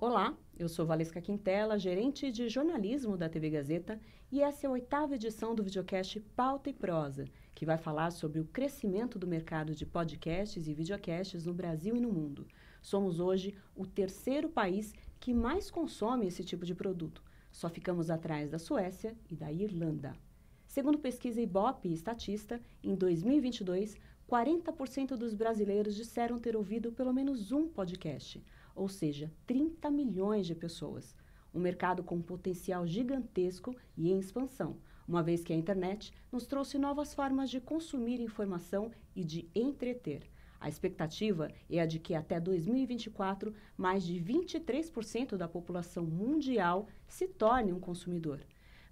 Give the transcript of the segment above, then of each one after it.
Olá, eu sou Valesca Quintela, gerente de jornalismo da TV Gazeta, e essa é a oitava edição do videocast Pauta e Prosa, que vai falar sobre o crescimento do mercado de podcasts e videocasts no Brasil e no mundo. Somos hoje o terceiro país que mais consome esse tipo de produto. Só ficamos atrás da Suécia e da Irlanda. Segundo pesquisa Ibope e Estatista, em 2022, 40% dos brasileiros disseram ter ouvido pelo menos um podcast, ou seja, 30 milhões de pessoas. Um mercado com potencial gigantesco e em expansão, uma vez que a internet nos trouxe novas formas de consumir informação e de entreter. A expectativa é a de que até 2024, mais de 23% da população mundial se torne um consumidor.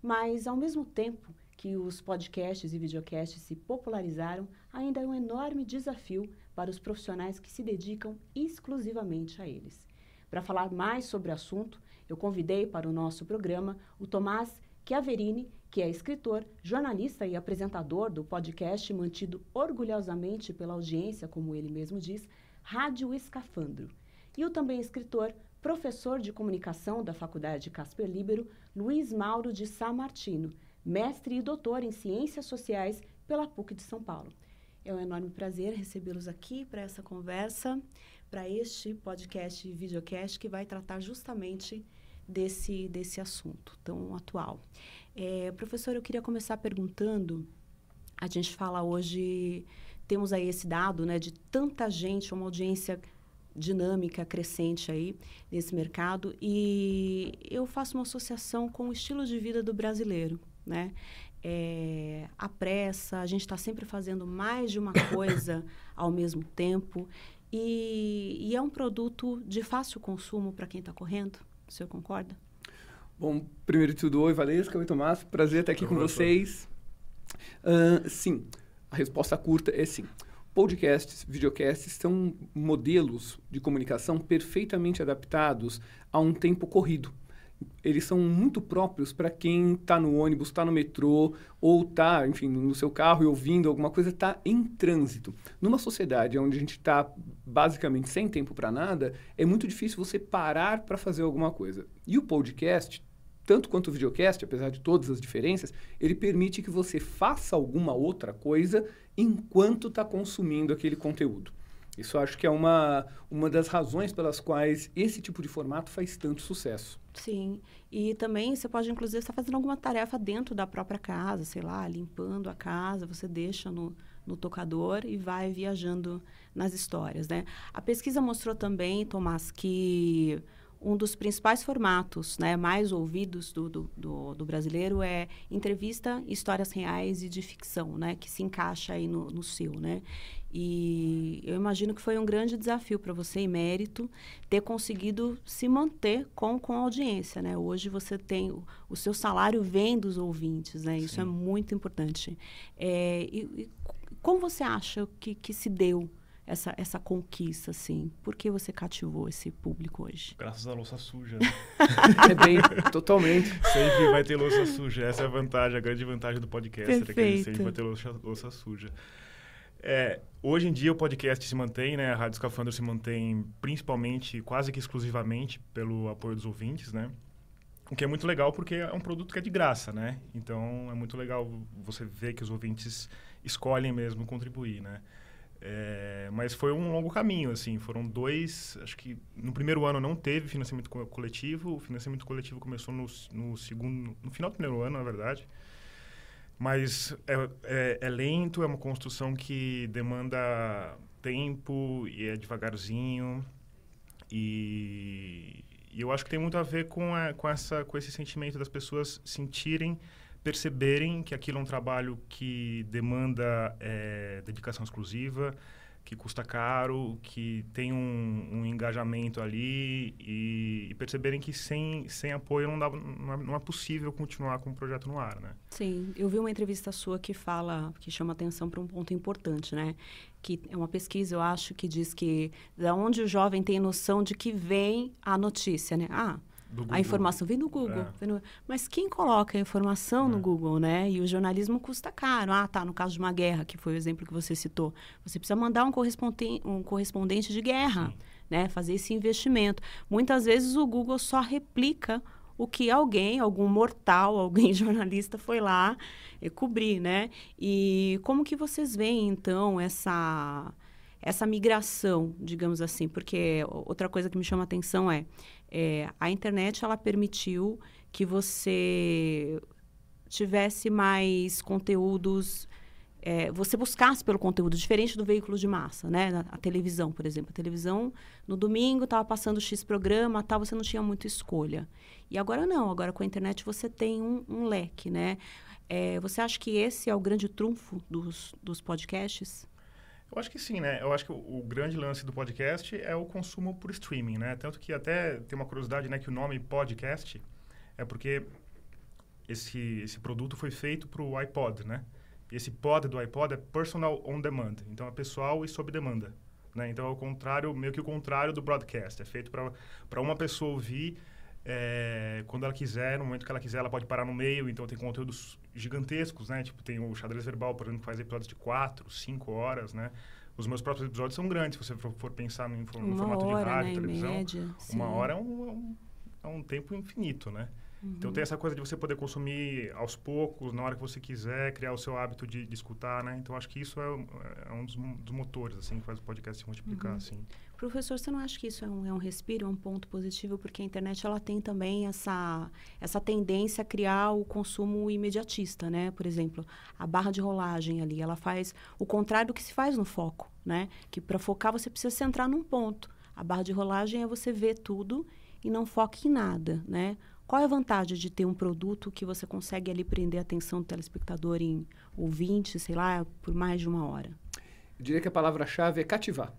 Mas, ao mesmo tempo, que os podcasts e videocasts se popularizaram, ainda é um enorme desafio para os profissionais que se dedicam exclusivamente a eles. Para falar mais sobre o assunto, eu convidei para o nosso programa o Tomás Chiaverini, que é escritor, jornalista e apresentador do podcast mantido orgulhosamente pela audiência, como ele mesmo diz, Rádio Escafandro. E o também escritor, professor de comunicação da Faculdade Casper Libero, Luiz Mauro de Sá Martino, mestre e doutor em Ciências Sociais pela PUC de São Paulo. É um enorme prazer recebê-los aqui para essa conversa, para este podcast e videocast que vai tratar justamente desse, desse assunto tão atual. É, professor, eu queria começar perguntando, a gente fala hoje, temos aí esse dado né, de tanta gente, uma audiência dinâmica, crescente aí nesse mercado, e eu faço uma associação com o estilo de vida do brasileiro né? É, a pressa, a gente está sempre fazendo mais de uma coisa ao mesmo tempo. E, e, é um produto de fácil consumo para quem está correndo. O senhor concorda? Bom, primeiro de tudo, oi Valesca, oi Tomás, prazer estar aqui com vocês. Uh, sim, a resposta curta é sim. Podcasts, videocasts são modelos de comunicação perfeitamente adaptados a um tempo corrido eles são muito próprios para quem está no ônibus, está no metrô, ou está, enfim, no seu carro e ouvindo alguma coisa, está em trânsito. Numa sociedade onde a gente está basicamente sem tempo para nada, é muito difícil você parar para fazer alguma coisa. E o podcast, tanto quanto o videocast, apesar de todas as diferenças, ele permite que você faça alguma outra coisa enquanto está consumindo aquele conteúdo. Isso acho que é uma, uma das razões pelas quais esse tipo de formato faz tanto sucesso. Sim, e também você pode, inclusive, estar fazendo alguma tarefa dentro da própria casa, sei lá, limpando a casa, você deixa no, no tocador e vai viajando nas histórias, né? A pesquisa mostrou também, Tomás, que um dos principais formatos né, mais ouvidos do, do, do, do, brasileiro é entrevista, histórias reais e de ficção, né, que se encaixa aí no, no seu. Né? E eu imagino que foi um grande desafio para você, em mérito, ter conseguido se manter com, com a audiência. Né? Hoje você tem o, o seu salário vem dos ouvintes, né? isso é muito importante. É, e, e como você acha que, que se deu essa, essa conquista, assim? Por que você cativou esse público hoje? Graças à louça suja, né? é bem, totalmente. Sempre vai ter louça suja. Essa é a vantagem, a grande vantagem do podcast. Perfeito. É que sempre vai ter louça, louça suja. É, hoje em dia o podcast se mantém, né? A Rádio Escafandro se mantém principalmente, quase que exclusivamente, pelo apoio dos ouvintes, né? O que é muito legal porque é um produto que é de graça, né? Então é muito legal você ver que os ouvintes escolhem mesmo contribuir, né? É, mas foi um longo caminho, assim. Foram dois... Acho que no primeiro ano não teve financiamento coletivo. O financiamento coletivo começou no, no segundo... No final do primeiro ano, na verdade. Mas é, é, é lento, é uma construção que demanda tempo e é devagarzinho. E, e eu acho que tem muito a ver com, a, com, essa, com esse sentimento das pessoas sentirem perceberem que aquilo é um trabalho que demanda é, dedicação exclusiva, que custa caro, que tem um, um engajamento ali e, e, perceberem que sem, sem apoio não, dá, não é, não, é, possível continuar com o projeto no ar, né? Sim, eu vi uma entrevista sua que fala, que chama atenção para um ponto importante, né? Que é uma pesquisa, eu acho, que diz que da onde o jovem tem noção de que vem a notícia, né? Ah, a informação vem do Google. É. no... Mas quem coloca a informação é. no Google, né? E o jornalismo custa caro. Ah, tá, no caso de uma guerra, que foi o exemplo que você citou. Você precisa mandar um correspondente, um correspondente de guerra. né? Fazer esse investimento. Muitas vezes o Google só replica o que alguém, algum mortal, alguém jornalista foi lá e cobrir, né? E como que vocês veem então essa essa migração, digamos assim, porque outra coisa que me chama a atenção é, é a internet ela permitiu que você tivesse mais conteúdos é, você buscasse pelo conteúdo, diferente do veículo de massa, né? A, a televisão, por exemplo. A televisão, no domingo, estava passando X programa, tal, você não tinha muita escolha. E agora não, agora com a internet você tem um, um leque, né? É, você acha que esse é o grande trunfo dos, dos podcasts? Eu acho que sim, né? Eu acho que o, o, grande lance do podcast é o consumo por streaming, né? Tanto que até tem uma curiosidade, né? Que o nome podcast é porque esse, esse produto foi feito para o iPod, né? esse pod do iPod é personal on demand, então é pessoal e sob demanda. Né? Então é o contrário, meio que o contrário do broadcast. É feito para uma pessoa ouvir é, quando ela quiser, no momento que ela quiser, ela pode parar no meio. Então tem conteúdos gigantescos, né? Tipo, tem o Xadrez Verbal, por exemplo, que faz episódios de 4, 5 horas, né? Os meus próprios episódios são grandes, se você for, for pensar no, no formato hora, de rádio, né, televisão. Média, uma hora é um, é um, é um tempo infinito, né? Uhum. Então tem essa coisa de você poder consumir aos poucos, na hora que você quiser, criar o seu hábito de, de escutar, né? Então acho que isso é, é um dos, dos, motores, assim, que faz o podcast se multiplicar, uhum. assim. Professor, você não acha que isso é um, é um respiro, é um ponto positivo? Porque a internet, ela tem também essa, essa tendência a criar o consumo imediatista, né? Por exemplo, a barra de rolagem ali, ela faz o contrário do que se faz no foco, né? Que para focar você precisa centrar num ponto. A barra de rolagem é você ver tudo e não foca em nada, né? Qual é a vantagem de ter um produto que você consegue ali prender a atenção do telespectador em ouvinte, sei lá, por mais de uma hora? Eu diria que a palavra-chave é cativar.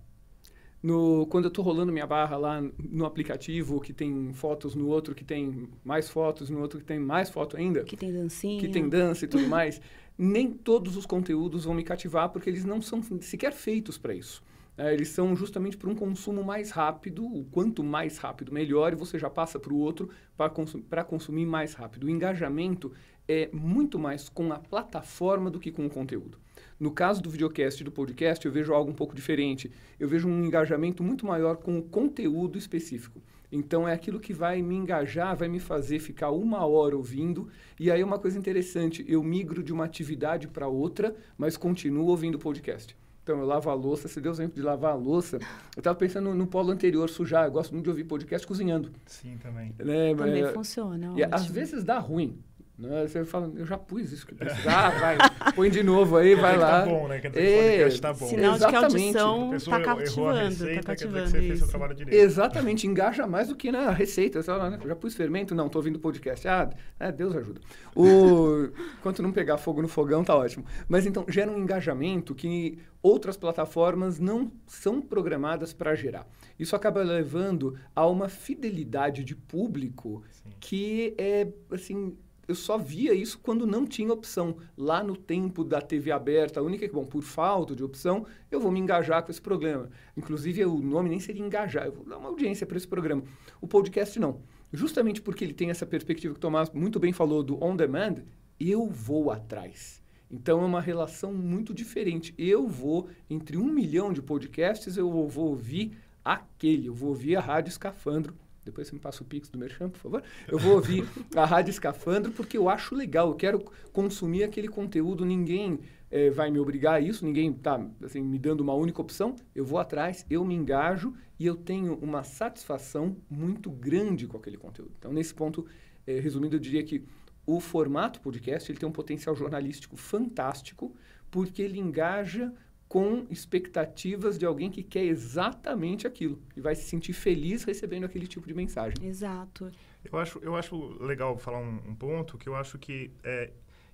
No, quando eu estou rolando minha barra lá no aplicativo, que tem fotos no outro, que tem mais fotos, no outro que tem mais foto ainda. Que tem dancinha. Que tem dança e tudo mais. Nem todos os conteúdos vão me cativar, porque eles não são sequer feitos para isso. É, eles são justamente para um consumo mais rápido, o quanto mais rápido melhor, e você já passa para o outro para consum consumir mais rápido. O engajamento é muito mais com a plataforma do que com o conteúdo. No caso do videocast e do podcast, eu vejo algo um pouco diferente. Eu vejo um engajamento muito maior com o conteúdo específico. Então, é aquilo que vai me engajar, vai me fazer ficar uma hora ouvindo. E aí, uma coisa interessante, eu migro de uma atividade para outra, mas continuo ouvindo o podcast. Então, eu lavo a louça, se Deus exemplo de lavar a louça. Eu estava pensando no, no, polo anterior, sujar. Eu gosto muito de ouvir podcast cozinhando. Sim, também. Né? Também é, funciona. E às vezes dá ruim. Né? Você fala, eu já pus isso que precisa. Ah, vai, põe de novo aí, vai lá. Tá bom, né? Quer dizer, é, podcast tá bom. Sinal de que a audição está cativando. Está cativando você fez seu trabalho direito. Exatamente, engaja mais do que na receita. Você fala, né? já pus fermento? Não, estou ouvindo podcast. Ah, é, Deus ajuda. O, enquanto não pegar fogo no fogão, tá ótimo. Mas então, gera um engajamento que outras plataformas não são programadas para gerar. Isso acaba levando a uma fidelidade de público Sim. que é, assim, eu só via isso quando não tinha opção. Lá no tempo da TV aberta, a única que, bom, por falta de opção, eu vou me engajar com esse programa. Inclusive, o nome nem seria engajar, eu vou dar uma audiência para esse programa. O podcast não. Justamente porque ele tem essa perspectiva que o Tomás muito bem falou do on demand, eu vou atrás. Então é uma relação muito diferente. Eu vou, entre um milhão de podcasts, eu vou ouvir aquele, eu vou ouvir a Rádio Escafandro depois você me passa o pix do Merchan, por favor. Eu vou ouvir a Rádio Escafandro porque eu acho legal, eu quero consumir aquele conteúdo, ninguém é, vai me obrigar a isso, ninguém está assim, me dando uma única opção, eu vou atrás, eu me engajo e eu tenho uma satisfação muito grande com aquele conteúdo. Então, nesse ponto, é, resumindo, eu diria que o formato podcast ele tem um potencial jornalístico fantástico, porque ele engaja com expectativas de alguém que quer exatamente aquilo e vai se sentir feliz recebendo aquele tipo de mensagem. Exato. Eu acho, eu acho legal falar um, um ponto que eu acho que é,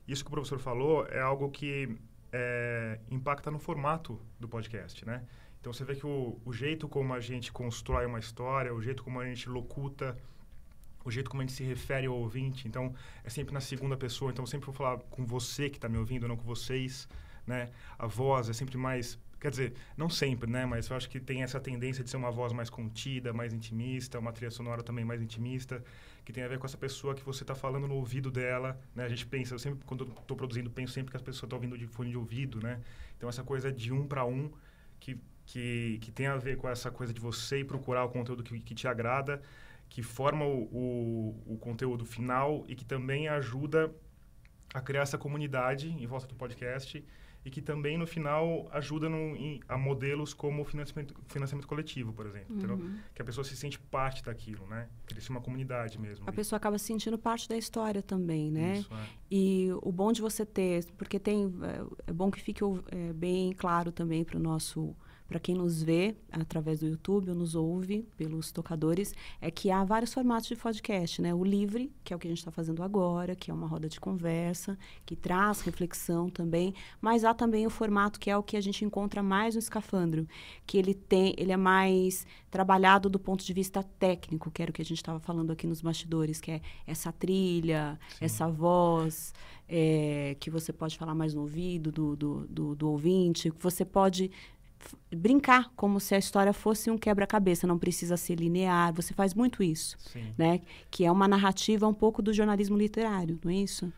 isso que o professor falou é algo que é, impacta no formato do podcast, né? Então você vê que o, o jeito como a gente constrói uma história, o jeito como a gente locuta, o jeito como a gente se refere ao ouvinte, então é sempre na segunda pessoa, então eu sempre vou falar com você que está me ouvindo, não com vocês né? A voz é sempre mais quer dizer, não sempre, né? Mas eu acho que tem essa tendência de ser uma voz mais contida, mais intimista, uma trilha sonora também mais intimista, que tem a ver com essa pessoa que você está falando no ouvido dela, né? A gente pensa, eu sempre, quando estou produzindo, penso sempre que as pessoas estão ouvindo de fone de ouvido, né? Então, essa coisa de um para um, que que, que tem a ver com essa coisa de você ir procurar o conteúdo que, que te agrada, que forma o, o, o conteúdo final e que também ajuda a criar essa comunidade em volta do podcast e que também, no final, ajuda no, em, a modelos como financiamento, financiamento coletivo, por exemplo. Uhum. Que a pessoa se sente parte daquilo, né? Cria-se uma comunidade mesmo. A pessoa acaba se sentindo parte da história também, né? Isso, é. E o bom de você ter... Porque tem... É, é bom que fique é, bem claro também para o nosso para quem nos vê através do YouTube ou nos ouve pelos tocadores, é que há vários formatos de podcast, né? O livre, que é o que a gente está fazendo agora, que é uma roda de conversa, que traz reflexão também, mas há também o formato que é o que a gente encontra mais no escafandro, que ele tem, ele é mais trabalhado do ponto de vista técnico, que era o que a gente estava falando aqui nos bastidores, que é essa trilha, Sim. essa voz, é, que você pode falar mais no ouvido do, do, do, do ouvinte, que você pode brincar como se a história fosse um quebra-cabeça, não precisa ser linear. Você faz muito isso, Sim. né? Que é uma narrativa um pouco do jornalismo literário, não é isso?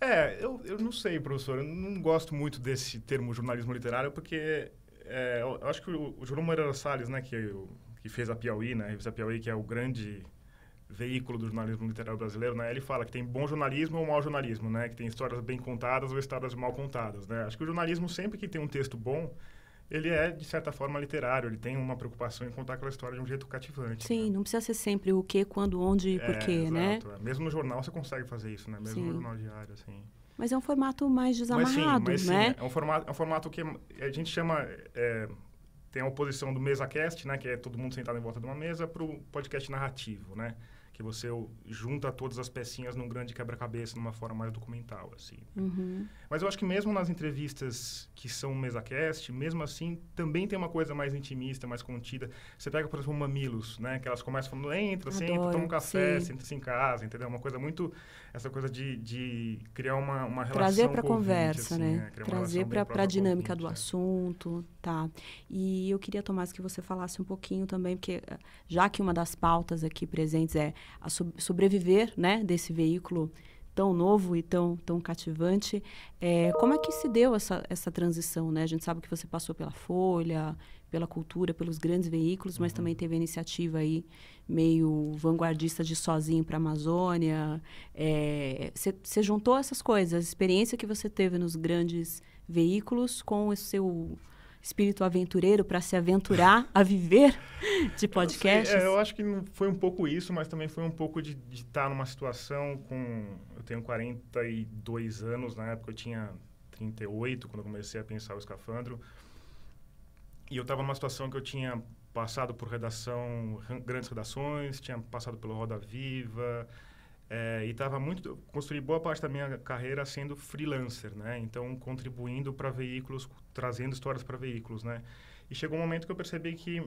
É, eu, eu não sei, professor. Eu não gosto muito desse termo jornalismo literário, porque é, eu acho que o, o João Moreira Salles, né, que, que fez a Piauí, né, a revista Piauí, que é o grande veículo do jornalismo literário brasileiro, né, ele fala que tem bom jornalismo ou mau jornalismo, né, que tem histórias bem contadas ou histórias mal contadas, né. Acho que o jornalismo sempre que tem um texto bom, ele é, de certa forma, literário. Ele tem uma preocupação em contar aquela história de um jeito cativante. Sim, né? não precisa ser sempre o que, quando, onde e é, porquê, né? exato. né? Mesmo no jornal você consegue fazer isso, né? Mesmo sim. no jornal diário, assim. Mas é um formato mais desamarrado, mas sim, mas, né? Sim, é um formato, é um formato que a gente chama... É, tem a oposição do mesa-cast, né? Que é todo mundo sentado em volta de uma mesa, para o podcast narrativo, né? Que você junta todas as pecinhas num grande quebra-cabeça, numa forma mais documental, assim. Uhum. Mas eu acho que mesmo nas entrevistas que são mesa-cast, mesmo assim, também tem uma coisa mais intimista, mais contida. Você pega, por exemplo, Mamilos, né? Que elas começam falando, entra, sempre, toma um café, senta-se em casa, entendeu? Uma coisa muito... Essa coisa de, de criar uma, uma relação Trazer para a conversa, ouvinte, né? assim, Trazer para a dinâmica do é. assunto, tá. E eu queria, Tomás, que você falasse um pouquinho também, porque eh, já que uma das pautas aqui presentes é a so sobreviver né, desse veículo tão novo e tão, tão cativante. É, como é que se deu essa, essa transição? Né? A gente sabe que você passou pela Folha, pela cultura, pelos grandes veículos, mas uhum. também teve a iniciativa aí meio vanguardista de sozinho para a Amazônia. Você é, juntou essas coisas, a experiência que você teve nos grandes veículos com o seu espírito aventureiro para se aventurar a viver de podcasts? Eu, é, eu, acho que foi um pouco isso, mas também foi um pouco de, estar numa situação com... Eu tenho 42 anos, na época eu tinha 38, quando eu comecei a pensar o escafandro. E eu estava numa situação que eu tinha passado por redação, grandes redações, tinha passado pelo Roda Viva, é, e estava muito construí boa parte da minha carreira sendo freelancer, né? Então contribuindo para veículos, trazendo histórias para veículos, né? E chegou um momento que eu percebi que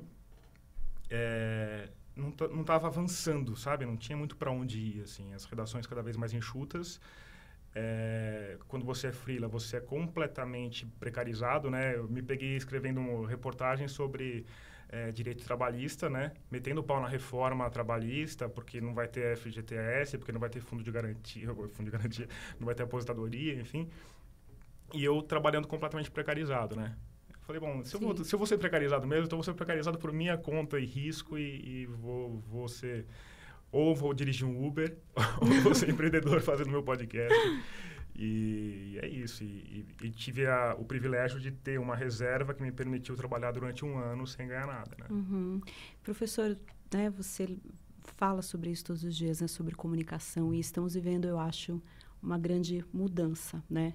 é, não não estava avançando, sabe? Não tinha muito para onde ir, assim. As redações cada vez mais enxutas. É, quando você é freela, você é completamente precarizado, né? Eu me peguei escrevendo uma reportagem sobre é, direito trabalhista, né? Metendo o pau na reforma trabalhista, porque não vai ter FGTS, porque não vai ter fundo de garantia, fundo de garantia, não vai ter aposentadoria, enfim. E eu trabalhando completamente precarizado, né? Eu falei, bom, se eu, vou, se eu, vou, ser precarizado mesmo, então vou ser precarizado por minha conta e risco e, e vou, vou ser... Ou vou dirigir um Uber, ou vou ser empreendedor fazendo meu podcast. E é isso. E, e, e tive a, o privilégio de ter uma reserva que me permitiu trabalhar durante um ano sem ganhar nada. Né? Uhum. Professor, né, você fala sobre isso todos os dias, né, sobre comunicação, e estamos vivendo, eu acho, uma grande mudança, né?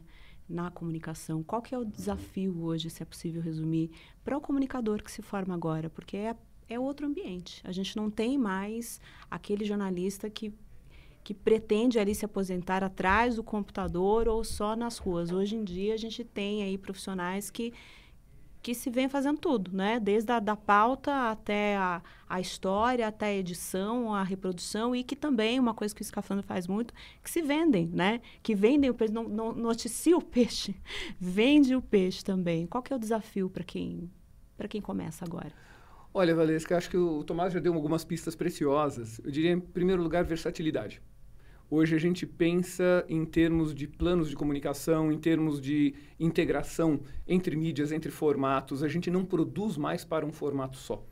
na comunicação. Qual que é o desafio hoje, se é possível resumir, para o comunicador que se forma agora? Porque é, é outro ambiente. A gente não tem mais aquele jornalista que que pretende ali se aposentar atrás do computador ou só nas ruas. Hoje em dia a gente tem aí profissionais que que se vem fazendo tudo, né? Desde a da pauta até a, a história, até a edição, a reprodução e que também, uma coisa que o Escafandro faz muito, que se vendem, né? Que vendem o peixe, não, não noticia o peixe, vende o peixe também. Qual que é o desafio para quem, quem começa agora? Olha, Valesca, acho que o Tomás já deu algumas pistas preciosas. Eu diria, em primeiro lugar, versatilidade Hoje a gente pensa em termos de planos de comunicação, em termos de integração entre mídias, entre formatos. A gente não produz mais para um formato só.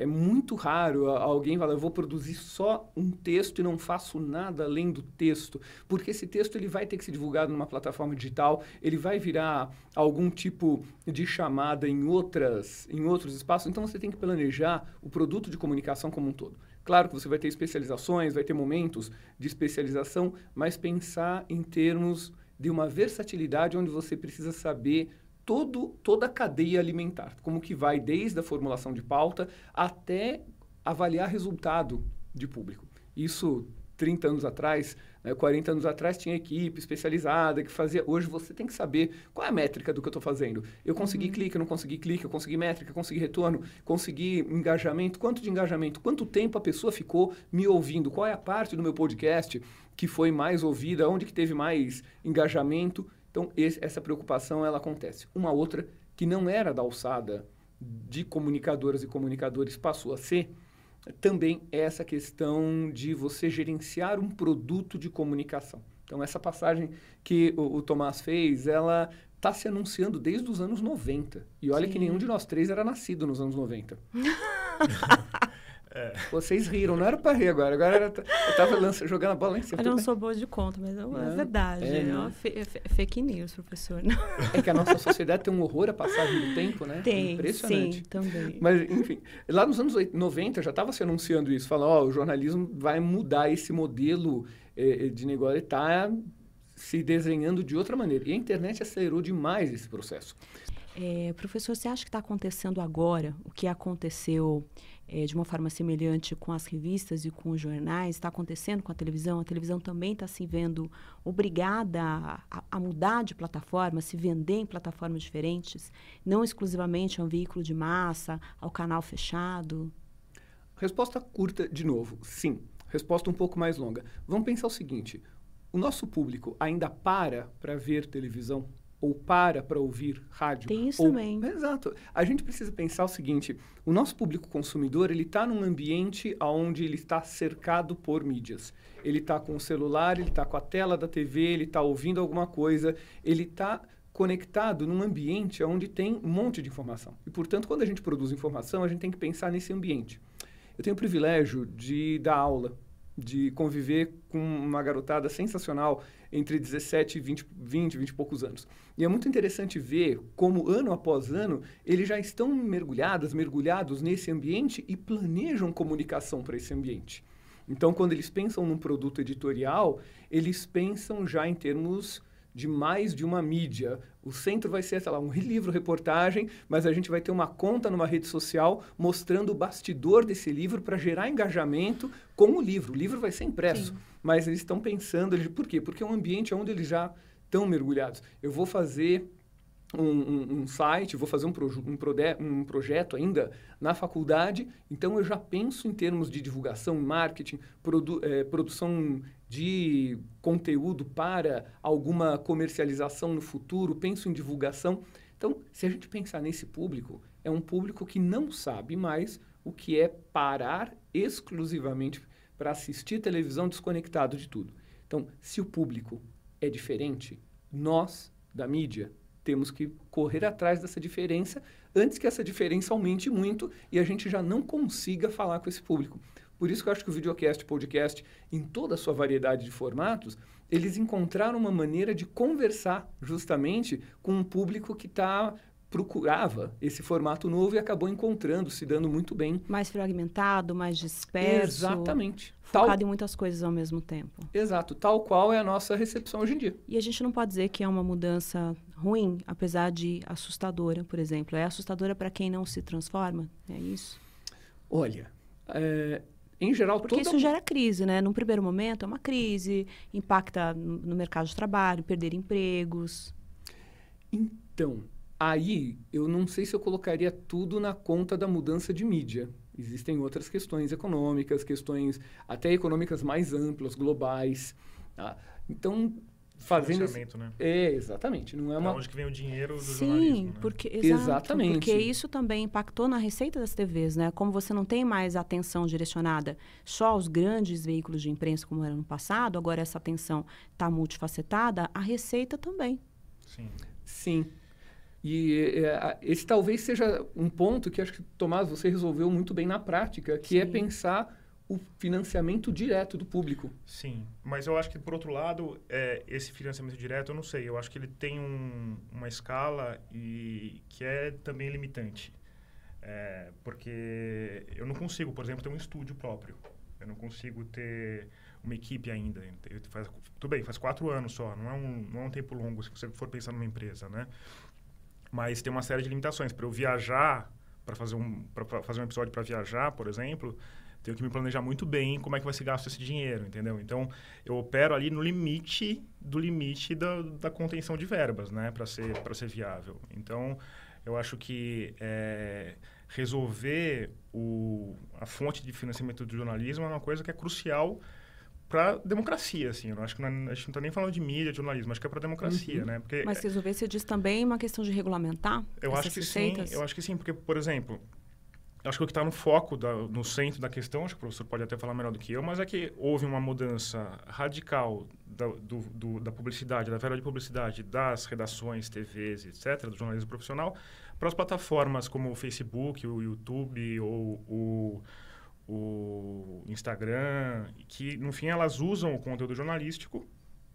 É muito raro alguém falar, eu vou produzir só um texto e não faço nada além do texto, porque esse texto ele vai ter que ser divulgado numa plataforma digital, ele vai virar algum tipo de chamada em outras, em outros espaços. Então você tem que planejar o produto de comunicação como um todo. Claro que você vai ter especializações, vai ter momentos de especialização, mas pensar em termos de uma versatilidade onde você precisa saber todo, toda a cadeia alimentar, como que vai desde a formulação de pauta até avaliar resultado de público. Isso 30 anos atrás, né, 40 anos atrás tinha equipe especializada que fazia. Hoje você tem que saber qual é a métrica do que eu estou fazendo. Eu consegui uhum. clique, eu não consegui clique, eu consegui métrica, consegui retorno, consegui engajamento. Quanto de engajamento? Quanto tempo a pessoa ficou me ouvindo? Qual é a parte do meu podcast que foi mais ouvida? Onde que teve mais engajamento? Então esse, essa preocupação ela acontece. Uma outra que não era da alçada de comunicadoras e comunicadores passou a ser também essa questão de você gerenciar um produto de comunicação. Então, essa passagem que o, o Tomás fez, ela está se anunciando desde os anos 90. E olha Sim. que nenhum de nós três era nascido nos anos 90. É. Vocês riram, não era para rir agora. Agora era, eu tava lança, jogando a bola em cima. Eu não sou boa de conta, mas é, é verdade. É, é uma é fake news, professor. Não. É que a nossa sociedade tem um horror a passagem do tempo, né? Tem, Impressionante. sim, também. Mas, enfim, lá nos anos 90 já estava se anunciando isso. Falando, ó, oh, o jornalismo vai mudar esse modelo eh, de negócio. Ele está se desenhando de outra maneira. E a internet acelerou demais esse processo. É, professor, você acha que está acontecendo agora o que aconteceu é, de uma forma semelhante com as revistas e com os jornais, está acontecendo com a televisão. A televisão também está se vendo obrigada a, a, mudar de plataforma, se vender em plataformas diferentes, não exclusivamente a um veículo de massa, ao canal fechado. Resposta curta, de novo, sim. Resposta um pouco mais longa. Vamos pensar o seguinte: o nosso público ainda para para ver televisão? Ou para para ouvir rádio. Tem isso ou... também. Exato. A gente precisa pensar o seguinte: o nosso público consumidor ele está num ambiente onde ele está cercado por mídias. Ele está com o celular, ele está com a tela da TV, ele está ouvindo alguma coisa, ele está conectado num ambiente onde tem um monte de informação. E, portanto, quando a gente produz informação, a gente tem que pensar nesse ambiente. Eu tenho o privilégio de dar aula de conviver com uma garotada sensacional entre 17 e 20, 20, 20 e poucos anos. E é muito interessante ver como, ano após ano, eles já estão mergulhadas, mergulhados nesse ambiente e planejam comunicação para esse ambiente. Então, quando eles pensam num produto editorial, eles pensam já em termos de mais de uma mídia. O centro vai ser, sei lá, um livro, reportagem, mas a gente vai ter uma conta numa rede social mostrando o bastidor desse livro para gerar engajamento com o livro. O livro vai ser impresso, Sim. mas eles estão pensando, eles, por quê? Porque é um ambiente onde eles já estão mergulhados. Eu vou fazer um, um, um, site, vou fazer um, proje um, um, projeto ainda na faculdade, então eu já penso em termos de divulgação, marketing, produ é, produção de conteúdo para alguma comercialização no futuro, penso em divulgação. Então, se a gente pensar nesse público, é um público que não sabe mais o que é parar exclusivamente para assistir televisão desconectado de tudo. Então, se o público é diferente, nós, da mídia, temos que correr atrás dessa diferença antes que essa diferença aumente muito e a gente já não consiga falar com esse público. Por isso que eu acho que o videocast, podcast, em toda a sua variedade de formatos, eles encontraram uma maneira de conversar justamente com um público que está procurava esse formato novo e acabou encontrando, se dando muito bem. Mais fragmentado, mais disperso. Exatamente. Focado tal... em muitas coisas ao mesmo tempo. Exato, tal qual é a nossa recepção hoje em dia. E a gente não pode dizer que é uma mudança ruim, apesar de assustadora, por exemplo. É assustadora para quem não se transforma? É isso? Olha, é, em geral, Porque isso gera crise, né? Num primeiro momento, é uma crise, impacta no mercado de trabalho, perder empregos. Então, aí eu não sei se eu colocaria tudo na conta da mudança de mídia. Existem outras questões econômicas, questões até econômicas mais amplas, globais. Tá? Então, fazendo esse... né? É, exatamente. Não é uma... onde que vem o dinheiro do Sim, jornalismo, né? porque exato, Exatamente. Porque isso também impactou na receita das TVs, né? Como você não tem mais atenção direcionada só aos grandes veículos de imprensa como era no passado, agora essa atenção está multifacetada, a receita também. Sim. Sim. E é, esse talvez seja um ponto que acho que, Tomás, você resolveu muito bem na prática, que é Sim. pensar o financiamento direto do público. Sim, mas eu acho que, por outro lado, é, esse financiamento direto, eu não sei, eu acho que ele tem um, uma escala e que é também limitante. É, porque eu não consigo, por exemplo, ter um estúdio próprio. Eu não consigo ter uma equipe ainda. Faz, tudo bem, faz quatro anos só, não é, um, não é um tempo longo se você for pensar numa empresa, né? Mas tem uma série de limitações. Para eu viajar, para fazer, um, pra fazer um episódio para viajar, por exemplo, tenho que me planejar muito bem como é que vai se gasto esse dinheiro, entendeu? Então, eu opero ali no limite do limite da, da contenção de verbas, né? Para ser, pra ser viável. Então, eu acho que é, resolver o, a fonte de financiamento do jornalismo é uma coisa que é crucial para democracia, assim. Eu acho que não, é- a gente não está nem falando de mídia, de jornalismo, acho que é para democracia, Uhum. né? Porque Mas resolver, você diz também uma questão de regulamentar eu acho que receitas? sim, eu acho que sim, porque, por exemplo, acho que o que está no foco, da, no centro da questão, acho que o professor pode até falar melhor do que eu, mas é que houve uma mudança radical da, do, do- da publicidade, da verba de publicidade das redações, TVs, etc., do jornalismo profissional, para as plataformas como o Facebook, o YouTube ou o, o Instagram, que, no fim, elas usam o conteúdo jornalístico,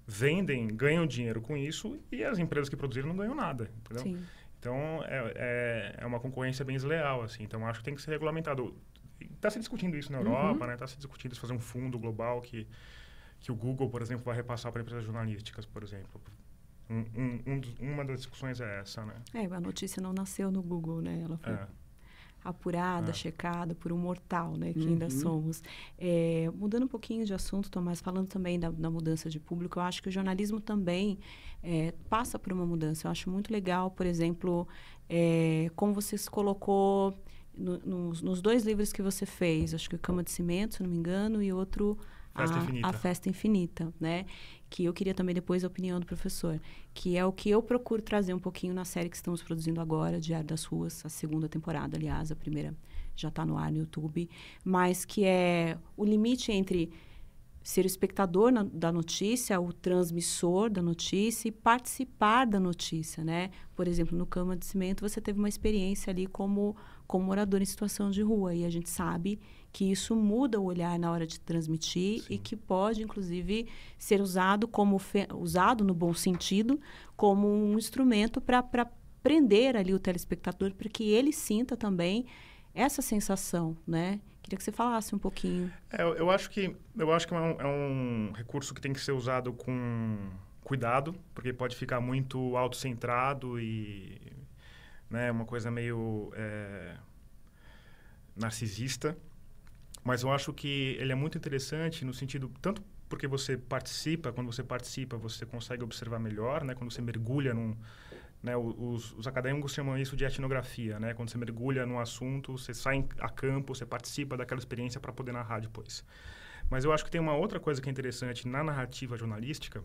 vendem, ganham dinheiro com isso, e as empresas que produziram não ganham nada, entendeu? Sim. Então, é, é, é uma concorrência bem desleal, assim. Então, acho que tem que ser regulamentado. Está se discutindo isso na Europa, Uhum. né? Está se discutindo isso, fazer um fundo global que, que o Google, por exemplo, vai repassar para empresas jornalísticas, por exemplo. Um, um, um uma das discussões é essa, né? É, a notícia não nasceu no Google, né? Ela foi É. apurada, É. checada por um mortal, né? Que ainda Uhum. somos. É, mudando um pouquinho de assunto, Tomás, falando também da, da mudança de público, eu acho que o jornalismo também é, passa por uma mudança. Eu acho muito legal, por exemplo, é, como você se colocou no- nos, nos dois livros que você fez, acho que o Cama de Cimento, se não me engano, e outro Festa a, a Festa Infinita, né? Que eu queria também depois a opinião do professor, que é o que eu procuro trazer um pouquinho na série que estamos produzindo agora, Diário das Ruas, a segunda temporada, aliás, a primeira já está no ar no YouTube, mas que é o limite entre ser o espectador na- da notícia, o transmissor da notícia e participar da notícia, né? Por exemplo, no Cama de Cimento você teve uma experiência ali como como morador em situação de rua e a gente sabe que isso muda o olhar na hora de transmitir e que pode inclusive ser usado como usado no bom sentido como um instrumento para prender ali o telespectador para que ele sinta também essa sensação, né? Queria que você falasse um pouquinho. É, eu, eu acho que eu acho que é um, é um recurso que tem que ser usado com cuidado, porque pode ficar muito autocentrado e né, uma coisa meio é, narcisista. Mas eu acho que ele é muito interessante no sentido tanto porque você participa, quando você participa você consegue observar melhor, né? Quando você mergulha num né, os, os acadêmicos chamam isso de etnografia, né? Quando você mergulha num assunto, você sai a campo, você participa daquela experiência para poder narrar depois. Mas eu acho que tem uma outra coisa que é interessante na narrativa jornalística,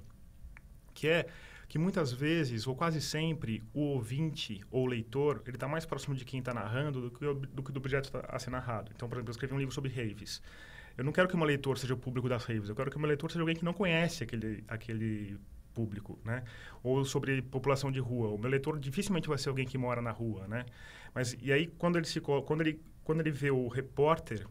que é que muitas vezes, ou quase sempre, o ouvinte ou o leitor, ele está mais próximo de quem está narrando do que, do que do objeto tá- a ser narrado. Então, por exemplo, eu escrevi um livro sobre raves. Eu não quero que o meu leitor seja o público das raves, eu quero que o meu leitor seja alguém que não conhece aquele, aquele público, né? Ou sobre população de rua. O meu leitor dificilmente vai ser alguém que mora na rua, né? Mas e aí quando ele se quando ele quando ele vê o repórter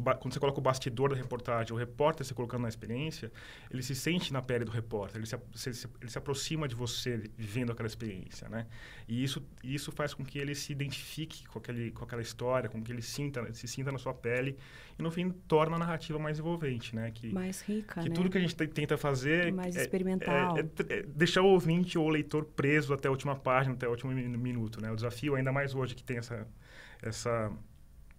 quando você coloca o bastidor da reportagem, o repórter se colocando na experiência, ele se sente na pele do repórter, ele se, se- ele se aproxima de você vivendo aquela experiência, né? E isso, isso faz com que ele se identifique com, aquele, com aquela história, com que ele sinta, se sinta na sua pele e, no fim, torna a narrativa mais envolvente, né? Que, Mais rica, que né? tudo que a gente te- tenta fazer Mais é- experimental. é- é- é deixar o ouvinte ou o leitor preso até a última página, até o último min- minuto, né? O desafio, ainda mais hoje que tem essa, essa,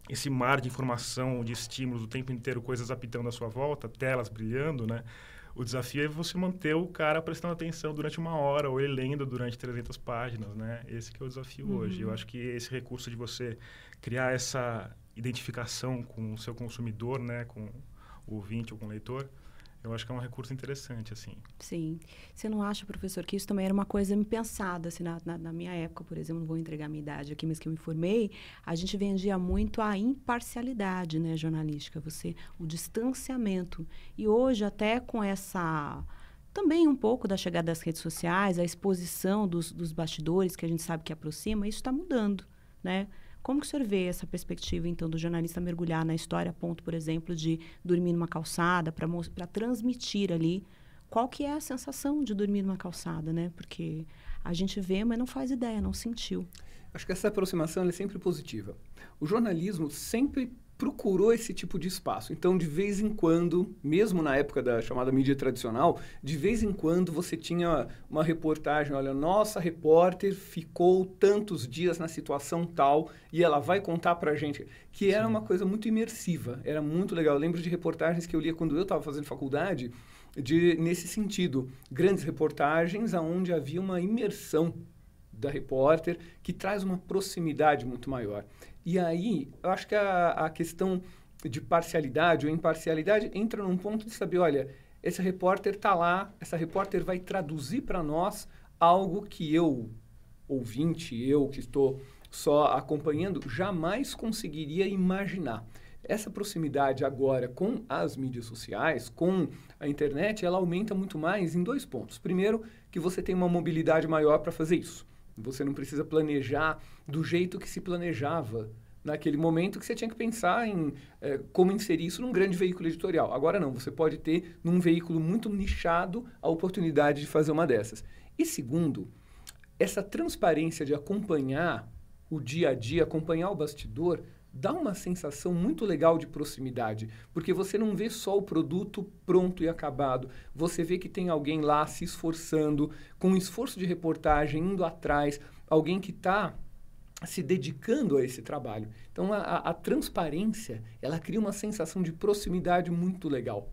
esse mar de informação, de estímulos o tempo inteiro, coisas apitando à sua volta, telas brilhando, né? O desafio é você manter o cara prestando atenção durante uma hora ou ele lendo durante 300 páginas, né? Esse que é o desafio Uhum. hoje. Eu acho que esse recurso de você criar essa identificação com o seu consumidor, né? Com o ouvinte ou com o leitor, Eu acho que é um recurso interessante, assim. Sim. Você não acha, professor, que isso também era uma coisa pensada, assim, na, na, na, minha época, por exemplo, não vou entregar a minha idade aqui, mas que eu me formei, a gente vendia muito a imparcialidade, né, jornalística, você, o distanciamento. E hoje, até com essa também um pouco da chegada das redes sociais, a exposição dos, dos bastidores que a gente sabe que aproxima, isso está mudando, né? Como que o senhor vê essa perspectiva, então, do jornalista mergulhar na história a ponto, por exemplo, de dormir numa calçada para transmitir ali qual que é a sensação de dormir numa calçada, né? Porque a gente vê, mas não faz ideia, não sentiu. Acho que essa aproximação é sempre positiva. O jornalismo sempre procurou esse tipo de espaço. Então, de vez em quando, mesmo na época da chamada mídia tradicional, de vez em quando você tinha uma reportagem, olha, nossa repórter ficou tantos dias na situação tal e ela vai contar pra gente, que era Sim. uma coisa muito imersiva, era muito legal. Eu lembro de reportagens que eu lia quando eu estava fazendo faculdade, de nesse sentido, grandes reportagens aonde havia uma imersão da repórter que traz uma proximidade muito maior. E aí, eu acho que a, a questão de parcialidade ou imparcialidade entra num ponto de saber, olha, esse repórter está lá, essa repórter vai traduzir para nós algo que eu, ouvinte, eu que estou só acompanhando, jamais conseguiria imaginar. Essa proximidade agora com as mídias sociais, com a internet, ela aumenta muito mais em dois pontos. Primeiro, que você tem uma mobilidade maior para fazer isso. Você não precisa planejar do jeito que se planejava naquele momento que você tinha que pensar em é, como inserir isso num grande veículo editorial. Agora não, você pode ter num veículo muito nichado a oportunidade de fazer uma dessas. E segundo, essa transparência de acompanhar o dia a dia, acompanhar o bastidor, dá uma sensação muito legal de proximidade, porque você não vê só o produto pronto e acabado, você vê que tem alguém lá se esforçando, com um esforço de reportagem, indo atrás, alguém que está se dedicando a esse trabalho. Então, a, a, transparência, ela cria uma sensação de proximidade muito legal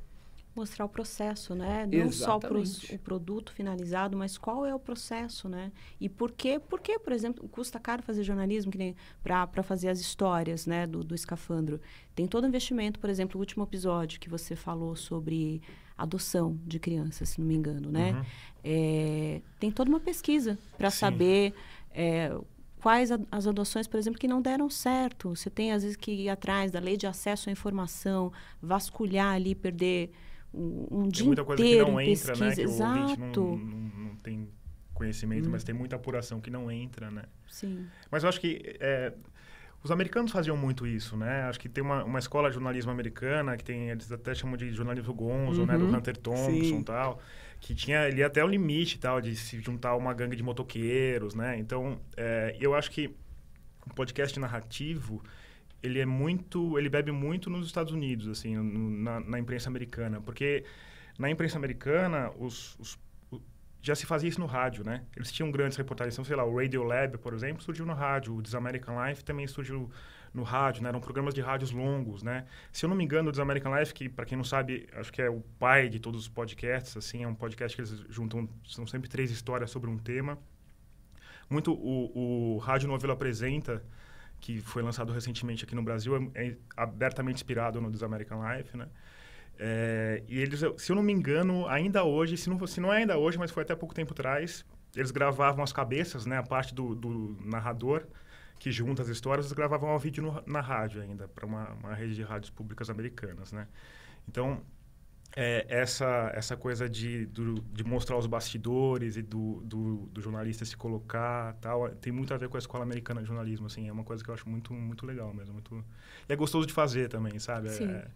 mostrar o processo, né? Não Exatamente. só pro, o produto finalizado, mas qual é o processo, né? E por que, por que, por exemplo, custa caro fazer jornalismo que nem para fazer as histórias, né, do, do escafandro? Tem todo o investimento, por exemplo, o último episódio que você falou sobre adoção de crianças, se não me engano, né? Uhum. É, tem toda uma pesquisa para saber é, quais a, as adoções, por exemplo, que não deram certo. Você tem, às vezes, que ir atrás da lei de acesso à informação, vasculhar ali, perder um, um dia muita coisa que não entra, pesquisa. né? Que Exato. não, não, não tem conhecimento, hum. mas tem muita apuração que não entra, né? Sim. Mas eu acho que é, os americanos faziam muito isso, né? Acho que tem uma, uma escola de jornalismo americana que tem, eles até chamam de jornalismo gonzo, uhum. né? Do uhum. Hunter Thompson e tal. Que tinha ali até o limite tal de se juntar uma gangue de motoqueiros, né? Então, é, eu acho que o podcast narrativo ele é muito, ele bebe muito nos Estados Unidos, assim, no, na, na, imprensa americana, porque na imprensa americana os, os, já se fazia isso no rádio, né? Eles tinham grandes reportagens, então, sei lá, o Radio Lab, por exemplo, surgiu no rádio, o This American Life também surgiu no rádio, né? Eram programas de rádios longos, né? Se eu não me engano, o This American Life, que para quem não sabe, acho que é o pai de todos os podcasts, assim, é um podcast que eles juntam, são sempre três histórias sobre um tema. Muito o, o Rádio Novelo apresenta que foi lançado recentemente aqui no Brasil, é, é abertamente inspirado no This American Life, né? É, e eles, se eu não me engano, ainda hoje, se não, se não é ainda hoje, mas foi até pouco tempo atrás, eles gravavam as cabeças, né? A parte do, do narrador que junta as histórias, eles gravavam ao vídeo no, na rádio ainda, para uma, uma rede de rádios públicas americanas, né? Então, é, essa essa coisa de, do, de mostrar os bastidores e do, do, do, jornalista se colocar tal tem muito a ver com a escola americana de jornalismo assim é uma coisa que eu acho muito muito legal mesmo muito e é gostoso de fazer também sabe Sim. É,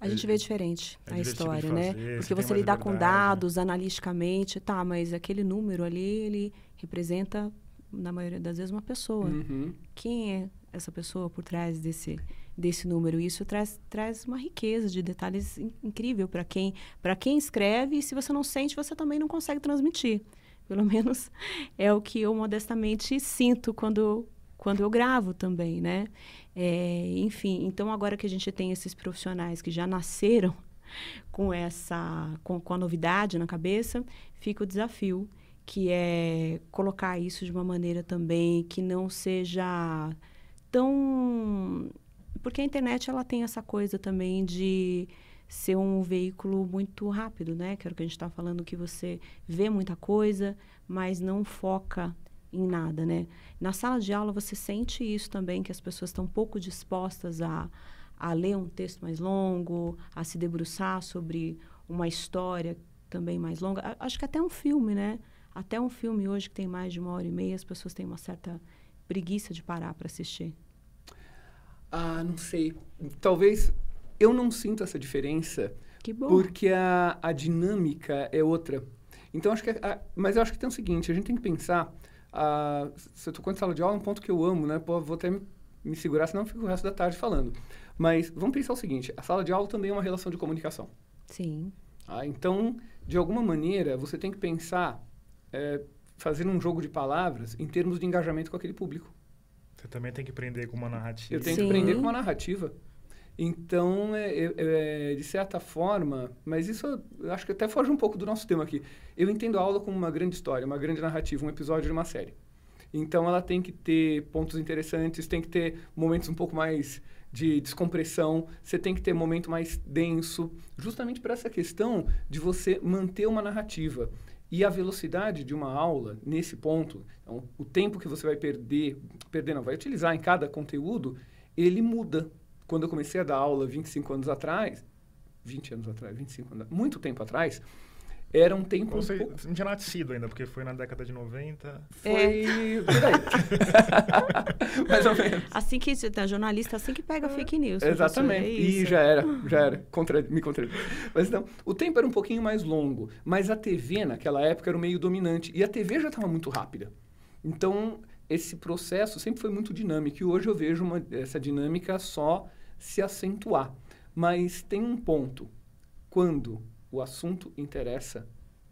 a gente vê diferente é a história, né? Porque você lidar com dados analiticamente, tá, mas aquele número ali, ele representa, na maioria das vezes, uma pessoa. Uhum. Quem é essa pessoa por trás desse, desse número. Isso traz, traz uma riqueza de detalhes in, incrível para quem, quem escreve, e se você não sente, você também não consegue transmitir. Pelo menos é o que eu modestamente sinto quando, quando eu gravo também, né? É, enfim, então agora que a gente tem esses profissionais que já nasceram com essa com, com a novidade na cabeça, fica o desafio que é colocar isso de uma maneira também que não seja tão porque a internet ela tem essa coisa também de ser um veículo muito rápido, né? Que era o que a gente está falando, que você vê muita coisa, mas não foca em nada, né? Na sala de aula você sente isso também, que as pessoas estão pouco dispostas a, a ler um texto mais longo, a se debruçar sobre uma história também mais longa. Acho que até um filme, né? Até um filme hoje que tem mais de uma hora e meia, as pessoas têm uma certa preguiça de parar para assistir. Ah, não sei. Talvez eu não sinto essa diferença. Que bom. Porque a, a dinâmica é outra. Então, acho que... A, mas eu acho que tem o seguinte, a gente tem que pensar... A, você tocou em sala de aula, é um ponto que eu amo, né? Pô, vou até me, me segurar, senão eu fico o resto da tarde falando. Mas vamos pensar o seguinte, a sala de aula também é uma relação de comunicação. Sim. Ah, então, de alguma maneira, você tem que pensar, é, fazer um jogo de palavras em termos de engajamento com aquele público. Você também tem que aprender com uma narrativa. Eu tenho Sim. que aprender com uma narrativa. Então, é, é, é, de certa forma, mas isso eu acho que até foge um pouco do nosso tema aqui. Eu entendo a aula como uma grande história, uma grande narrativa, um episódio de uma série. Então, ela tem que ter pontos interessantes, tem que ter momentos um pouco mais de descompressão, você tem que ter momento mais denso, justamente para essa questão de você manter uma narrativa. E a velocidade de uma aula, nesse ponto, então, o tempo que você vai perder, perder não, vai utilizar em cada conteúdo, ele muda. Quando eu comecei a dar aula 25 anos atrás, 20 anos atrás, 25 anos, muito tempo atrás, era um tempo Você um pouco... não tinha nascido ainda, porque foi na década de 90. Foi por aí. Mais ou menos. Assim que você tá jornalista, assim que pega fake news. Exatamente. é e já era, já era. Contra, me contra. Mas não, o tempo era um pouquinho mais longo, mas a TV naquela época era o meio dominante e a TV já estava muito rápida. Então, esse processo sempre foi muito dinâmico e hoje eu vejo uma, essa dinâmica só se acentuar. Mas tem um ponto. Quando o assunto interessa,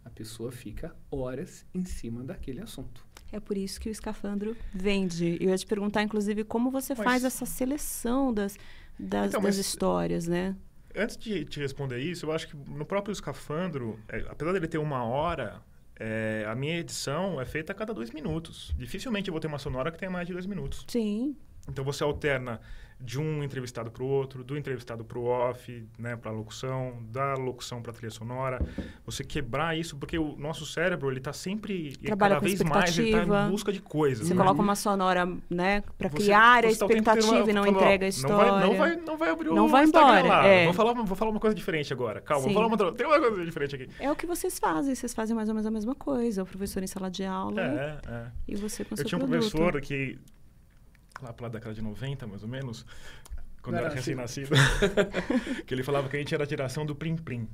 a pessoa fica horas em cima daquele assunto. É por isso que o escafandro vende. Eu ia te perguntar, inclusive, como você Mas- faz essa seleção das, das, Então, das mas- histórias, né? Antes de te responder isso, eu acho que no próprio escafandro, é, apesar dele ter uma hora, é, a minha edição é feita a cada dois minutos. Dificilmente eu vou ter uma sonora que tenha mais de dois minutos. Sim. Então você alterna de um entrevistado para o outro, do entrevistado para o off, né, para a locução, da locução para a trilha sonora. Você quebrar isso, porque o nosso cérebro ele está sempre Trabalha cada vez mais ele expectativa. em busca de coisas. Você né? coloca uma sonora, né, para criar a você tá tempo inteiro expectativa e não entrega a Não história. vai, não vai, não vai abrir Não o vai Instagram embora, lá. é. Vou, falar, uma- vou falar uma coisa diferente agora. Calma, Sim. vou falar uma, outra- tem uma coisa diferente aqui. É o que vocês fazem. Vocês fazem mais ou menos a mesma coisa. O professor em sala de aula É, é. e você com Eu seu tinha um produto. professor que, lá pela década de 90, mais ou menos, quando eu era era recém-nascido, que ele falava que a gente era a geração do Plim Plim.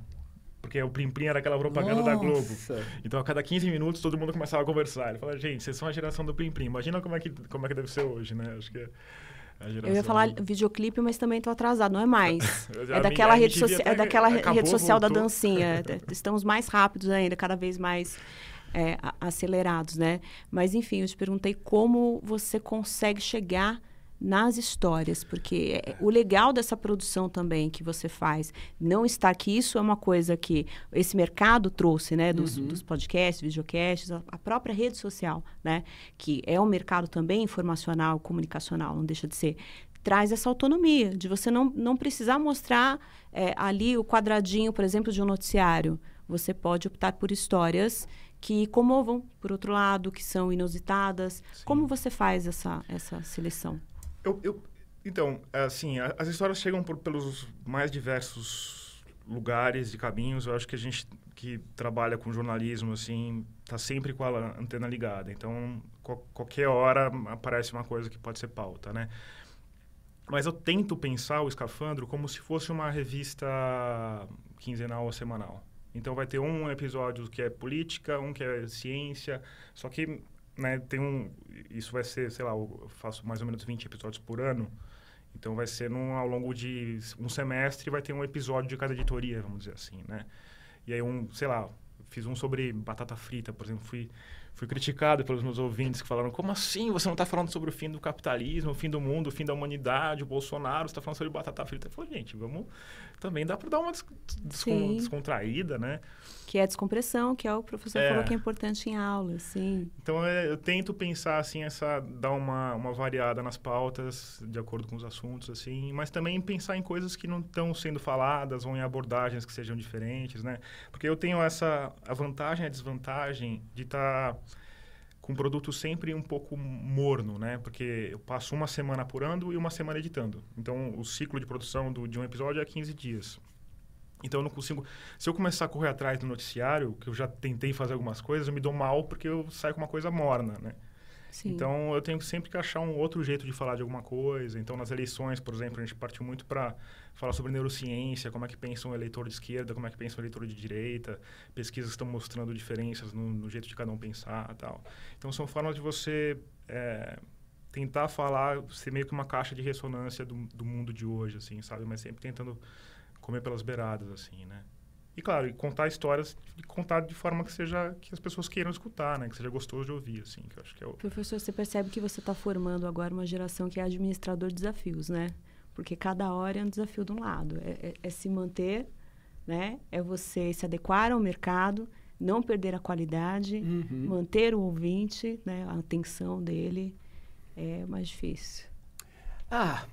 Porque o Plim Plim era aquela propaganda da Globo. Nossa. Então, a cada 15 minutos, todo mundo começava a conversar. Ele falava, gente, vocês são a geração do Plim Plim. Imagina como é que, como é que deve ser hoje, né? Acho que é a geração... Eu ia falar videoclipe, mas também estou atrasado. Não é mais. É daquela, minha rede, socia- é daquela acabou, rede social da voltou. dancinha. É, Estamos mais rápidos ainda, cada vez mais é, acelerados, né? Mas, enfim, eu te perguntei como você consegue chegar nas histórias, porque é- o legal dessa produção também que você faz não está que isso é uma coisa que esse mercado trouxe, né, dos, dos podcasts, videocasts, a, a própria rede social, né, que é um mercado também informacional, comunicacional, não deixa de ser, traz essa autonomia de você não, não precisar mostrar é, ali o quadradinho, por exemplo, de um noticiário. Você pode optar por histórias que comovam, por outro lado, que são inusitadas. Como você faz essa, essa seleção? Eu, eu- então, assim, as histórias chegam por, pelos mais diversos lugares e caminhos. Eu acho que a gente que trabalha com jornalismo, assim, tá sempre com a antena ligada. Então, qual- qualquer hora aparece uma coisa que pode ser pauta, né? Mas eu tento pensar o Escafandro como se fosse uma revista quinzenal ou semanal. Então vai ter um episódio que é política, um que é ciência, só que né, tem um isso vai ser, sei lá, eu faço mais ou menos 20 episódios por ano. Então vai ser num, ao longo de um semestre vai ter um episódio de cada editoria, vamos dizer assim, né? E aí um, sei lá, fiz um sobre batata frita, por exemplo, fui fui criticado pelos meus ouvintes que falaram: como assim você não está falando sobre o fim do capitalismo, o fim do mundo, o fim da humanidade, o Bolsonaro, você está falando sobre batata frita? Eu falei, gente, vamos. Também dá para dar uma descon descontraída, né? Que é a descompressão, que é o professor é. falou que é importante em aula, sim. Então é, eu tento pensar assim, essa, dar uma, uma variada nas pautas, de acordo com os assuntos, assim, mas também pensar em coisas que não estão sendo faladas ou em abordagens que sejam diferentes, né? Porque eu tenho essa a vantagem e a desvantagem de estar. Tá com um produto sempre um pouco morno, né? Porque eu passo uma semana apurando e uma semana editando. Então, o ciclo de produção do, de um episódio é 15 dias. Então, eu não consigo... Se eu começar a correr atrás do noticiário, que eu já tentei fazer algumas coisas, eu me dou mal porque eu saio com uma coisa morna, né? Sim. Então, eu tenho sempre que achar um outro jeito de falar de alguma coisa. Então, nas eleições, por exemplo, a gente partiu muito para falar sobre neurociência, como é que pensa um eleitor de esquerda, como é que pensa um eleitor de direita. Pesquisas estão mostrando diferenças no, no jeito de cada um pensar tal. Então, são formas de você é, tentar falar, ser meio que uma caixa de ressonância do, do mundo de hoje, assim, sabe? Mas sempre tentando comer pelas beiradas, assim, né? E claro, e contar histórias, contar de forma que seja que as pessoas queiram escutar, né? Que seja gostoso de ouvir, assim, que eu acho que é o... Professor, você percebe que você está formando agora uma geração que é administrador de desafios, né? Porque cada hora é um desafio de um lado. É, é, é se manter, né? É você se adequar ao mercado, não perder a qualidade, uhum. manter o ouvinte, né? A atenção dele é mais difícil. Ah,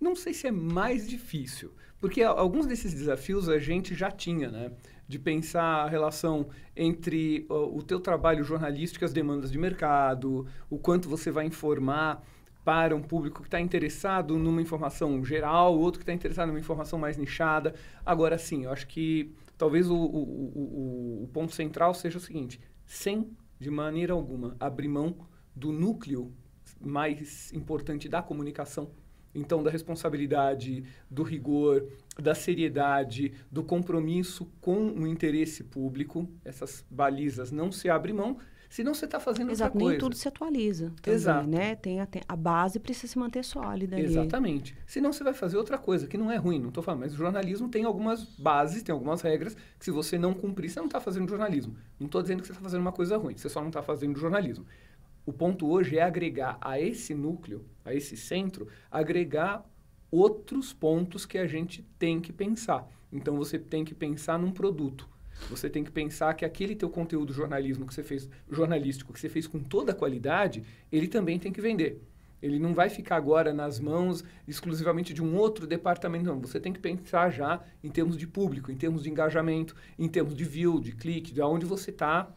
não sei se é mais difícil. Porque alguns desses desafios a gente já tinha, né? De pensar a relação entre o, teu trabalho jornalístico e as demandas de mercado, o quanto você vai informar para um público que está interessado numa informação geral, outro que está interessado numa informação mais nichada. Agora, sim, eu acho que talvez o, o, o, o ponto central seja o seguinte: sem, de maneira alguma, abrir mão do núcleo mais importante da comunicação então, da responsabilidade, do rigor, da seriedade, do compromisso com o interesse público, essas balizas não se abrem mão, senão você está fazendo Exato, outra coisa. nem tudo se atualiza. Também, Exato. Né? Tem a, tem, a, base precisa se manter sólida. Exatamente. Ali. Senão você vai fazer outra coisa, que não é ruim, não estou falando, mas o jornalismo tem algumas bases, tem algumas regras, que se você não cumprir, você não está fazendo jornalismo. Não estou dizendo que você está fazendo uma coisa ruim, você só não está fazendo jornalismo. O ponto hoje é agregar a esse núcleo, a esse centro, agregar outros pontos que a gente tem que pensar. Então você tem que pensar num produto. Você tem que pensar que aquele teu conteúdo jornalismo que você fez, jornalístico que você fez com toda a qualidade, ele também tem que vender. Ele não vai ficar agora nas mãos exclusivamente de um outro departamento, não. Você tem que pensar já em termos de público, em termos de engajamento, em termos de view, de clique, de onde você está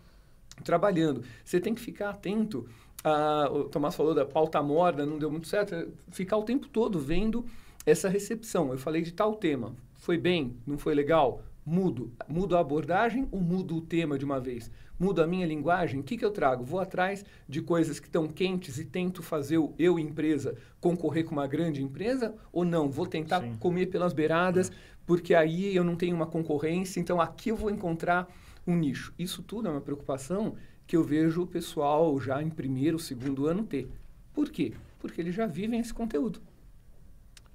trabalhando. Você tem que ficar atento. A, o Tomás falou da pauta morna, não deu muito certo. É ficar o tempo todo vendo essa recepção. Eu falei de tal tema. Foi bem? Não foi legal? Mudo. Mudo a abordagem ou mudo o tema de uma vez? Mudo a minha linguagem? O que, que eu trago? Vou atrás de coisas que estão quentes e tento fazer eu, empresa, concorrer com uma grande empresa? Ou não? Vou tentar Sim. comer pelas beiradas, porque aí eu não tenho uma concorrência, então aqui eu vou encontrar um nicho. Isso tudo é uma preocupação que eu vejo o pessoal já em primeiro, segundo ano ter. Por quê? Porque eles já vivem esse conteúdo.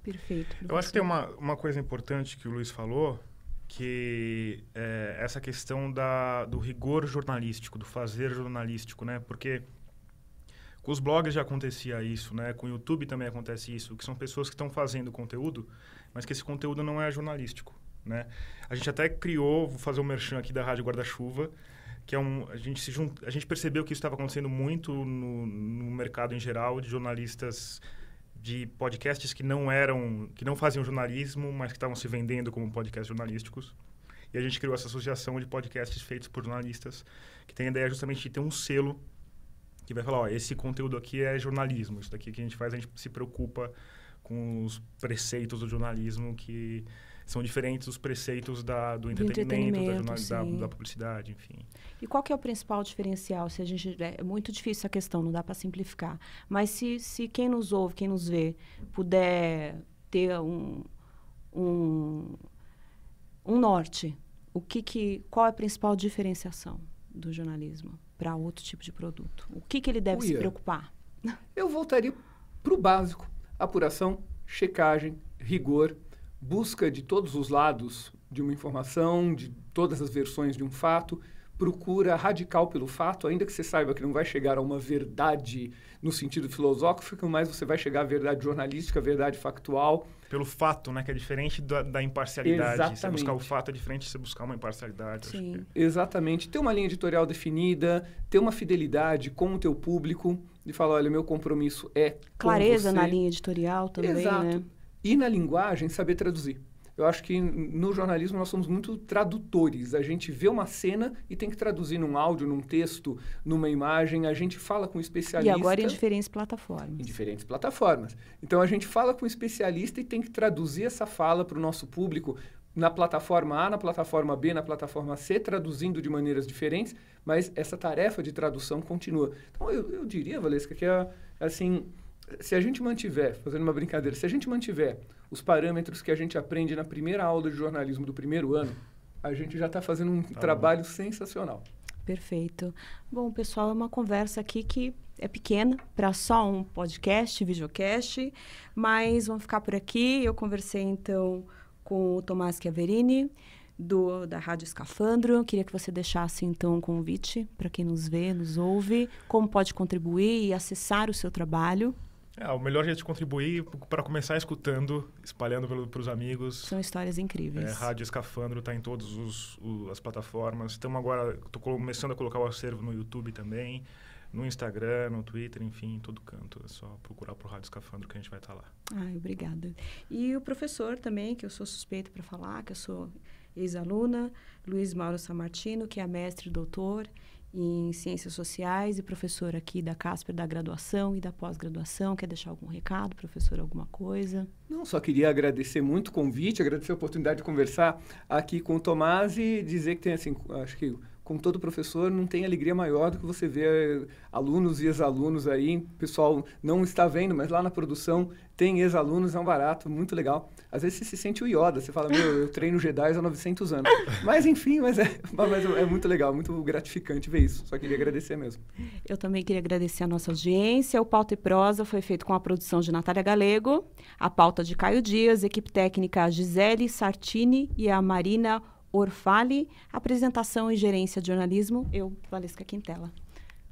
Perfeito. Professor. Eu acho que tem uma, uma coisa importante que o Luiz falou, que é essa questão da, do rigor jornalístico, do fazer jornalístico, né? Porque com os blogs já acontecia isso, né? Com o YouTube também acontece isso, que são pessoas que estão fazendo conteúdo, mas que esse conteúdo não é jornalístico né? A gente até criou, vou fazer um merchan aqui da Rádio Guarda-Chuva, que é um a gente se junt, a gente percebeu que isso estava acontecendo muito no, no mercado em geral de jornalistas de podcasts que não eram que não faziam jornalismo, mas que estavam se vendendo como podcasts jornalísticos. E a gente criou essa associação de podcasts feitos por jornalistas, que tem a ideia justamente de ter um selo que vai falar, ó, esse conteúdo aqui é jornalismo, isso daqui que a gente faz, a gente se preocupa com os preceitos do jornalismo que são diferentes dos preceitos da, do entretenimento, entretenimento da, da, da, publicidade, enfim. E qual que é o principal diferencial? Se a gente é muito difícil a questão, não dá para simplificar. Mas se, se quem nos ouve, quem nos vê, puder ter um, um, um norte, o que que, qual é a principal diferenciação do jornalismo para outro tipo de produto? O que que ele deve Uia. se preocupar? Eu voltaria para o básico: apuração, checagem, rigor busca de todos os lados de uma informação, de todas as versões de um fato, procura radical pelo fato, ainda que você saiba que não vai chegar a uma verdade no sentido filosófico, mas você vai chegar à verdade jornalística, à verdade factual. Pelo fato, né? Que é diferente da, da imparcialidade. Exatamente. Você buscar o fato é diferente de você buscar uma imparcialidade. Sim. Que... Exatamente. Ter uma linha editorial definida, ter uma fidelidade com o teu público, de falar, olha, meu compromisso é Clareza na linha editorial também, Exato. né? E na linguagem, saber traduzir. Eu acho que no jornalismo nós somos muito tradutores. A gente vê uma cena e tem que traduzir num áudio, num texto, numa imagem. A gente fala com um especialista. E agora em diferentes plataformas. Em diferentes plataformas. Então a gente fala com um especialista e tem que traduzir essa fala para o nosso público na plataforma A, na plataforma B, na plataforma C, traduzindo de maneiras diferentes, mas essa tarefa de tradução continua. Então eu, eu diria, Valesca, que é assim se a gente mantiver, fazendo uma brincadeira, se a gente mantiver os parâmetros que a gente aprende na primeira aula de jornalismo do primeiro ano, a gente já está fazendo um tá trabalho bom. sensacional. Perfeito. Bom, pessoal, é uma conversa aqui que é pequena para só um podcast, videocast, mas vamos ficar por aqui. Eu conversei então com o Tomás Chiaverini, do, da Rádio Escafandro. Queria que você deixasse, então, um convite para quem nos vê, nos ouve, como pode contribuir e acessar o seu trabalho. É, o melhor jeito de contribuir para começar escutando, espalhando para os amigos. São histórias incríveis. É, Rádio Escafandro está em todas as plataformas. Estamos agora, estou começando a colocar o acervo no YouTube também, no Instagram, no Twitter, enfim, em todo canto. É só procurar por Rádio Escafandro que a gente vai estar tá lá. Ai, obrigada. E o professor também, que eu sou suspeito para falar, que eu sou ex-aluna, Luiz Mauro Samartino, que é mestre e doutor em Ciências Sociais e professor aqui da Casper da graduação e da pós-graduação. Quer deixar algum recado, professor, alguma coisa? Não, só queria agradecer muito o convite, agradecer a oportunidade de conversar aqui com o Tomás e dizer que tem, assim, acho que como todo professor, não tem alegria maior do que você ver alunos e ex-alunos aí. O pessoal não está vendo, mas lá na produção tem ex-alunos, é um barato, muito legal. Às vezes você se sente o Yoda, você fala, meu, eu treino Jedi há 900 anos. Mas enfim, mas é, mas é muito legal, muito gratificante ver isso. Só queria agradecer mesmo. Eu também queria agradecer a nossa audiência. O Pauta e Prosa foi feito com a produção de Natália Galego, a pauta de Caio Dias, equipe técnica Gisele Sartini e a Marina Orfale, apresentação e gerência de jornalismo, eu, Valesca Quintela.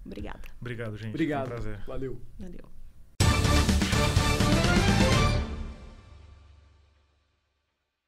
Obrigada. Obrigado, gente. Obrigado. Foi um prazer. Valeu. Valeu.